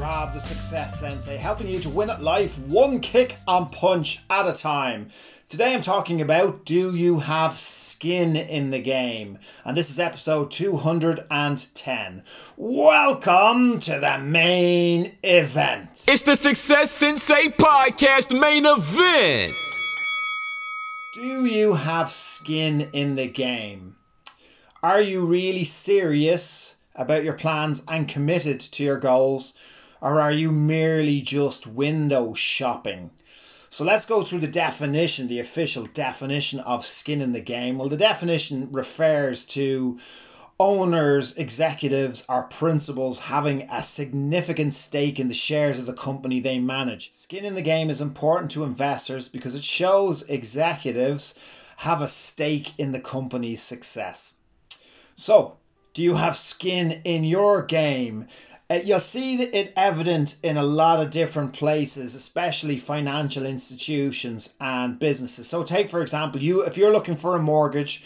Is Roundhouse Rob, the Success Sensei, helping you to win at life one kick and punch at a time. Today I'm talking about do you have skin in the game? And this is episode 210. Welcome to the main event. It's the Success Sensei Podcast main event. Do you have skin in the game? Are you really serious about your plans and committed to your goals? Or are you merely just window shopping? So let's go through the definition, the official definition of skin in the game. Well, the definition refers to owners, executives, or principals having a significant stake in the shares of the company they manage. Skin in the game is important to investors because it shows executives have a stake in the company's success. So, do you have skin in your game? Uh, you'll see it evident in a lot of different places, especially financial institutions and businesses. So, take for example, you if you're looking for a mortgage,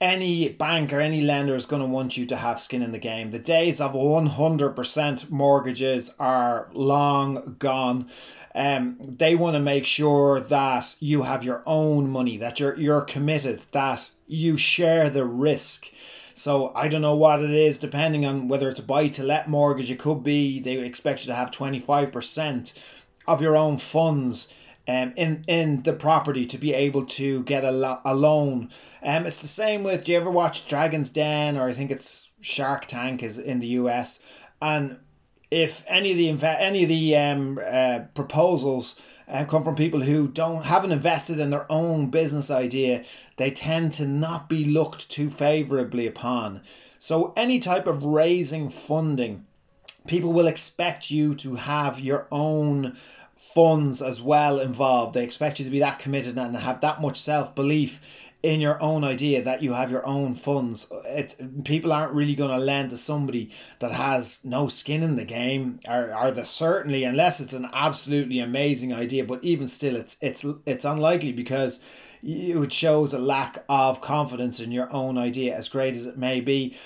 any bank or any lender is going to want you to have skin in the game. The days of 100% mortgages are long gone. Um, they want to make sure that you have your own money, that you're, you're committed, that you share the risk. So I don't know what it is, depending on whether it's a buy to let mortgage, it could be they expect you to have 25% of your own funds um, in, in the property to be able to get a, lo- a loan. Um, it's the same with, do you ever watch Dragon's Den or I think it's Shark Tank is in the US? And if any of the any of the um, uh, proposals uh, come from people who don't haven't invested in their own business idea, they tend to not be looked too favorably upon. So any type of raising funding, people will expect you to have your own funds as well involved. They expect you to be that committed and have that much self belief in your own idea that you have your own funds. It people aren't really going to lend to somebody that has no skin in the game. Are are they certainly unless it's an absolutely amazing idea. But even still, it's it's it's unlikely because it shows a lack of confidence in your own idea, as great as it may be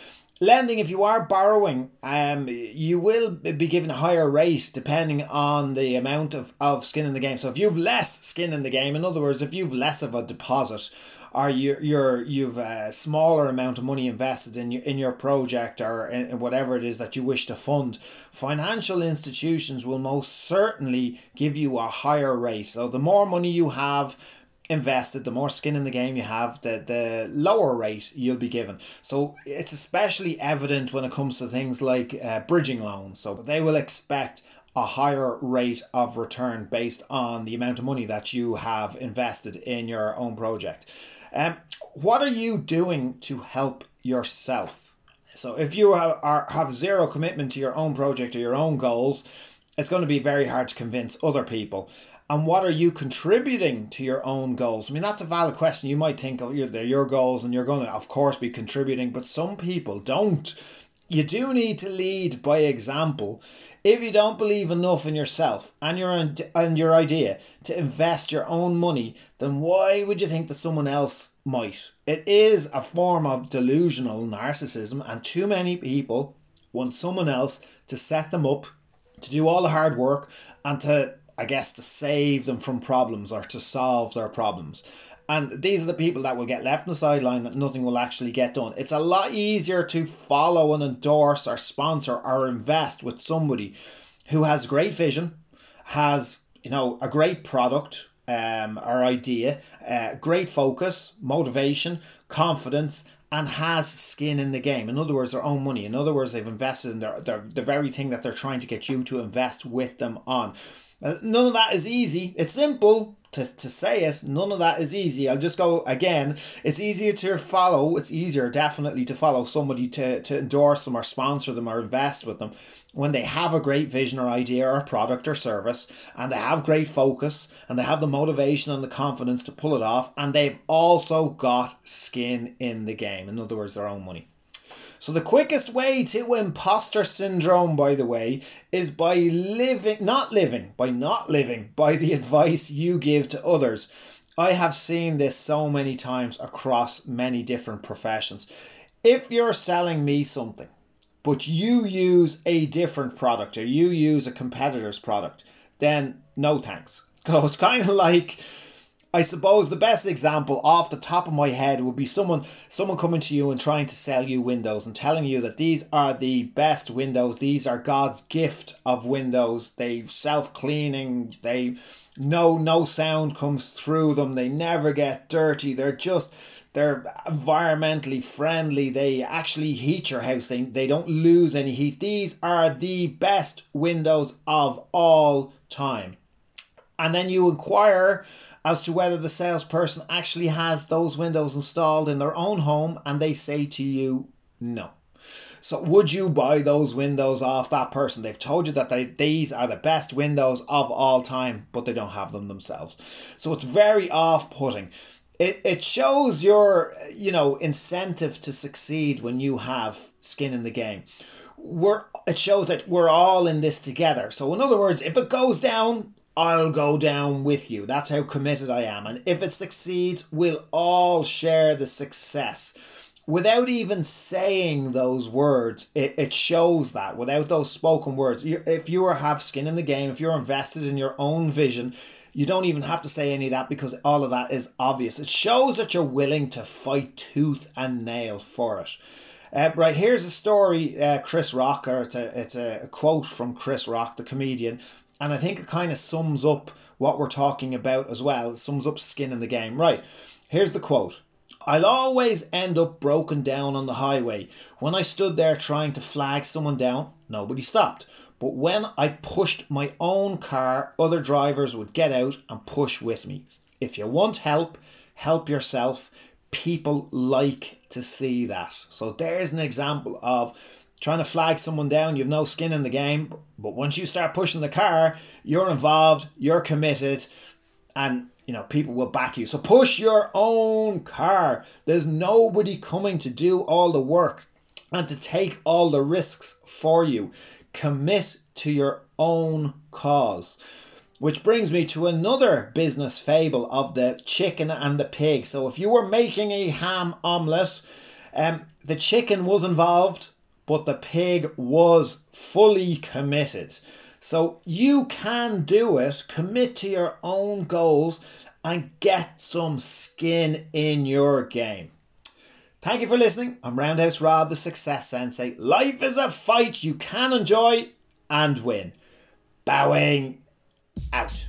lending if you are borrowing um you will be given a higher rate depending on the amount of, of skin in the game. So if you've less skin in the game in other words if you've less of a deposit or you you're you've a smaller amount of money invested in your in your project or in whatever it is that you wish to fund financial institutions will most certainly give you a higher rate. So the more money you have invested, the more skin in the game you have, the, the lower rate you'll be given. So it's especially evident when it comes to things like uh, bridging loans. So they will expect a higher rate of return based on the amount of money that you have invested in your own project. Um, what are you doing to help yourself? So if you are, have zero commitment to your own project or your own goals, it's going to be very hard to convince other people and what are you contributing to your own goals? I mean, that's a valid question. You might think, oh, they're your goals and you're going to, of course, be contributing, but some people don't. You do need to lead by example. If you don't believe enough in yourself and your and your idea to invest your own money, then why would you think that someone else might? It is a form of delusional narcissism, and too many people want someone else to set them up to do all the hard work and to I guess, to save them from problems or to solve their problems. And these are the people that will get left on the sideline that nothing will actually get done. It's a lot easier to follow and endorse or sponsor or invest with somebody who has great vision, has, you know, a great product um, or idea, uh, great focus, motivation, confidence, and has skin in the game. In other words, their own money. In other words, they've invested in their, their the very thing that they're trying to get you to invest with them on Uh, none of that is easy. It's simple, to, to say it, none of that is easy. I'll just go again. It's easier to follow. It's easier, definitely, to follow somebody to, to endorse them or sponsor them or invest with them when they have a great vision or idea or product or service and they have great focus and they have the motivation and the confidence to pull it off and they've also got skin in the game. In other words, their own money. So the quickest way to imposter syndrome, by the way, is by living, not living, by not living by the advice you give to others. I have seen this so many times across many different professions. If you're selling me something, but you use a different product or you use a competitor's product, then no thanks. So it's kind of like I suppose the best example off the top of my head would be someone someone coming to you and trying to sell you windows and telling you that these are the best windows, these are God's gift of windows. They self-cleaning, they no no sound comes through them, they never get dirty. They're just they're environmentally friendly. They actually heat your house. They, they don't lose any heat. These are the best windows of all time. And then you inquire as to whether the salesperson actually has those windows installed in their own home and they say to you no. So would you buy those windows off that person? They've told you that they, these are the best windows of all time, but they don't have them themselves. So it's very off-putting. It, it shows your you know incentive to succeed when you have skin in the game. We're it shows that we're all in this together. So in other words, if it goes down, I'll go down with you. That's how committed I am. And if it succeeds, we'll all share the success. Without even saying those words, it, it shows that. Without those spoken words, if you are, have skin in the game, if you're invested in your own vision, you don't even have to say any of that because all of that is obvious. It shows that you're willing to fight tooth and nail for it. Uh, right, here's a story, uh, Chris Rock, or it's a, it's a quote from Chris Rock, the comedian, and I think it kind of sums up what we're talking about as well. It sums up skin in the game. Right, here's the quote. I'll always end up broken down on the highway. When I stood there trying to flag someone down, nobody stopped. But when I pushed my own car, other drivers would get out and push with me. If you want help, help yourself. People like to see that. So there's an example of trying to flag someone down, you've no skin in the game. But once you start pushing the car, you're involved, you're committed, and you know people will back you. So push your own car. There's nobody coming to do all the work and to take all the risks for you. Commit to your own cause. Which brings me to another business fable of the chicken and the pig. So if you were making a ham omelette, um, the chicken was involved, but the pig was fully committed. So you can do it, commit to your own goals, and get some skin in your game. Thank you for listening. I'm Roundhouse Rob, the Success Sensei. Life is a fight you can enjoy and win. Bowing out.